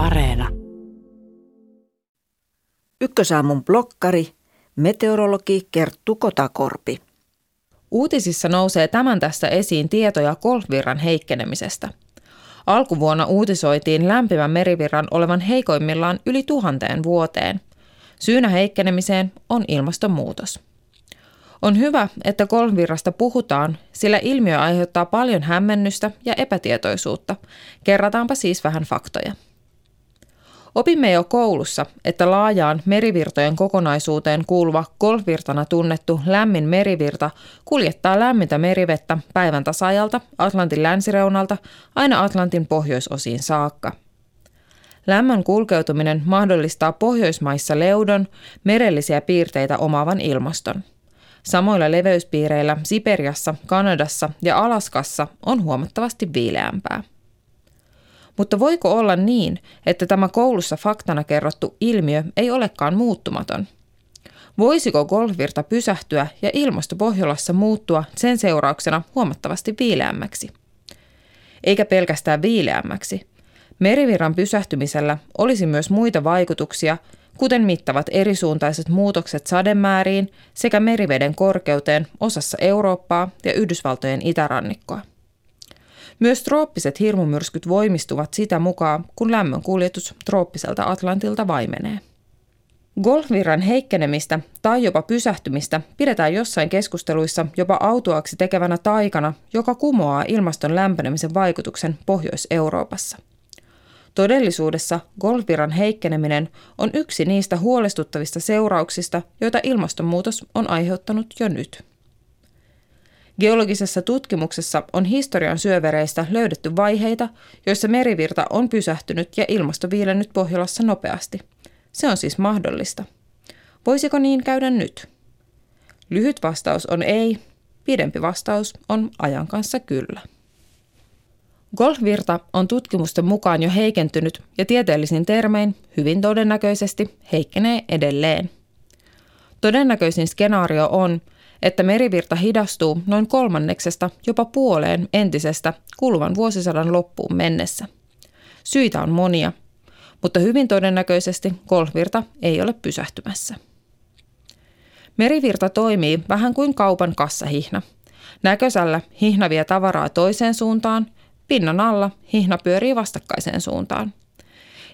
Areena. Ykkösaamun blokkari, meteorologi Kerttu Kotakorpi. Uutisissa nousee tämän tässä esiin tietoja golfvirran heikkenemisestä. Alkuvuonna uutisoitiin lämpimän merivirran olevan heikoimmillaan yli tuhanteen vuoteen. Syynä heikkenemiseen on ilmastonmuutos. On hyvä, että golfvirrasta puhutaan, sillä ilmiö aiheuttaa paljon hämmennystä ja epätietoisuutta. Kerrataanpa siis vähän faktoja. Opimme jo koulussa, että laajaan merivirtojen kokonaisuuteen kuuluva golfvirtana tunnettu lämmin merivirta kuljettaa lämmintä merivettä päivän tasajalta Atlantin länsireunalta aina Atlantin pohjoisosiin saakka. Lämmön kulkeutuminen mahdollistaa Pohjoismaissa leudon, merellisiä piirteitä omaavan ilmaston. Samoilla leveyspiireillä Siperiassa, Kanadassa ja Alaskassa on huomattavasti viileämpää. Mutta voiko olla niin, että tämä koulussa faktana kerrottu ilmiö ei olekaan muuttumaton? Voisiko golfvirta pysähtyä ja ilmasto Pohjolassa muuttua sen seurauksena huomattavasti viileämmäksi? Eikä pelkästään viileämmäksi. Merivirran pysähtymisellä olisi myös muita vaikutuksia, kuten mittavat erisuuntaiset muutokset sademääriin sekä meriveden korkeuteen osassa Eurooppaa ja Yhdysvaltojen itärannikkoa. Myös trooppiset hirmumyrskyt voimistuvat sitä mukaan, kun lämmön kuljetus trooppiselta Atlantilta vaimenee. Golfvirran heikkenemistä tai jopa pysähtymistä pidetään jossain keskusteluissa jopa autuaksi tekevänä taikana, joka kumoaa ilmaston lämpenemisen vaikutuksen Pohjois-Euroopassa. Todellisuudessa golfvirran heikkeneminen on yksi niistä huolestuttavista seurauksista, joita ilmastonmuutos on aiheuttanut jo nyt. Geologisessa tutkimuksessa on historian syövereistä löydetty vaiheita, joissa merivirta on pysähtynyt ja ilmasto viilennyt Pohjolassa nopeasti. Se on siis mahdollista. Voisiko niin käydä nyt? Lyhyt vastaus on ei, pidempi vastaus on ajan kanssa kyllä. Golfvirta on tutkimusten mukaan jo heikentynyt ja tieteellisin termein hyvin todennäköisesti heikkenee edelleen. Todennäköisin skenaario on, että merivirta hidastuu noin kolmanneksesta jopa puoleen entisestä kuluvan vuosisadan loppuun mennessä. Syitä on monia, mutta hyvin todennäköisesti golfvirta ei ole pysähtymässä. Merivirta toimii vähän kuin kaupan kassahihna. Näkösällä hihna vie tavaraa toiseen suuntaan, pinnan alla hihna pyörii vastakkaiseen suuntaan.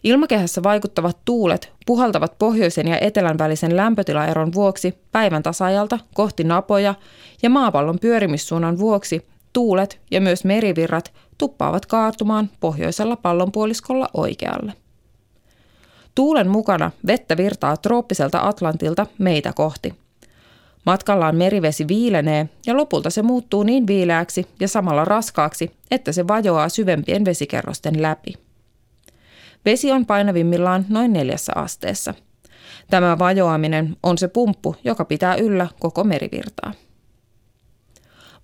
Ilmakehässä vaikuttavat tuulet puhaltavat pohjoisen ja etelän välisen lämpötilaeron vuoksi päivän tasajalta kohti napoja ja maapallon pyörimissuunnan vuoksi tuulet ja myös merivirrat tuppaavat kaartumaan pohjoisella pallonpuoliskolla oikealle. Tuulen mukana vettä virtaa trooppiselta Atlantilta meitä kohti. Matkallaan merivesi viilenee ja lopulta se muuttuu niin viileäksi ja samalla raskaaksi, että se vajoaa syvempien vesikerrosten läpi. Vesi on painavimmillaan noin neljässä asteessa. Tämä vajoaminen on se pumppu, joka pitää yllä koko merivirtaa.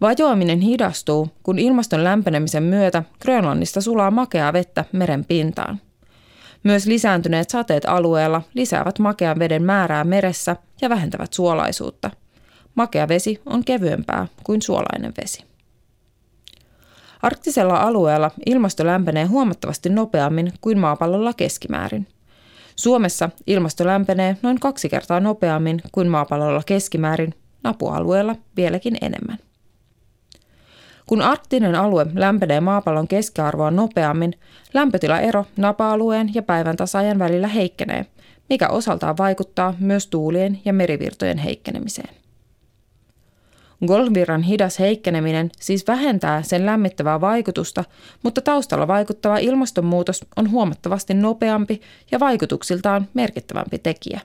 Vajoaminen hidastuu, kun ilmaston lämpenemisen myötä Grönlannista sulaa makeaa vettä meren pintaan. Myös lisääntyneet sateet alueella lisäävät makean veden määrää meressä ja vähentävät suolaisuutta. Makea vesi on kevyempää kuin suolainen vesi. Arktisella alueella ilmasto lämpenee huomattavasti nopeammin kuin maapallolla keskimäärin. Suomessa ilmasto lämpenee noin kaksi kertaa nopeammin kuin maapallolla keskimäärin, napualueella vieläkin enemmän. Kun arktinen alue lämpenee maapallon keskiarvoa nopeammin, lämpötilaero napa-alueen ja päivän tasajan välillä heikkenee, mikä osaltaan vaikuttaa myös tuulien ja merivirtojen heikkenemiseen. Golfvirran hidas heikkeneminen siis vähentää sen lämmittävää vaikutusta, mutta taustalla vaikuttava ilmastonmuutos on huomattavasti nopeampi ja vaikutuksiltaan merkittävämpi tekijä.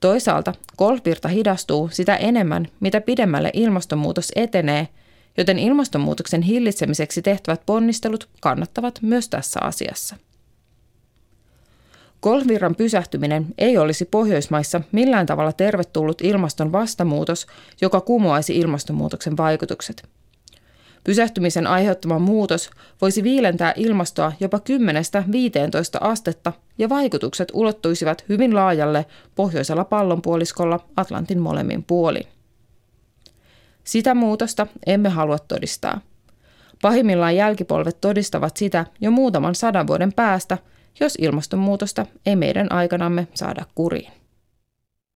Toisaalta golfvirta hidastuu sitä enemmän, mitä pidemmälle ilmastonmuutos etenee, joten ilmastonmuutoksen hillitsemiseksi tehtävät ponnistelut kannattavat myös tässä asiassa. Golfvirran pysähtyminen ei olisi Pohjoismaissa millään tavalla tervetullut ilmaston vastamuutos, joka kumoaisi ilmastonmuutoksen vaikutukset. Pysähtymisen aiheuttama muutos voisi viilentää ilmastoa jopa 10-15 astetta ja vaikutukset ulottuisivat hyvin laajalle pohjoisella pallonpuoliskolla Atlantin molemmin puolin. Sitä muutosta emme halua todistaa – Pahimmillaan jälkipolvet todistavat sitä jo muutaman sadan vuoden päästä, jos ilmastonmuutosta ei meidän aikanamme saada kuriin.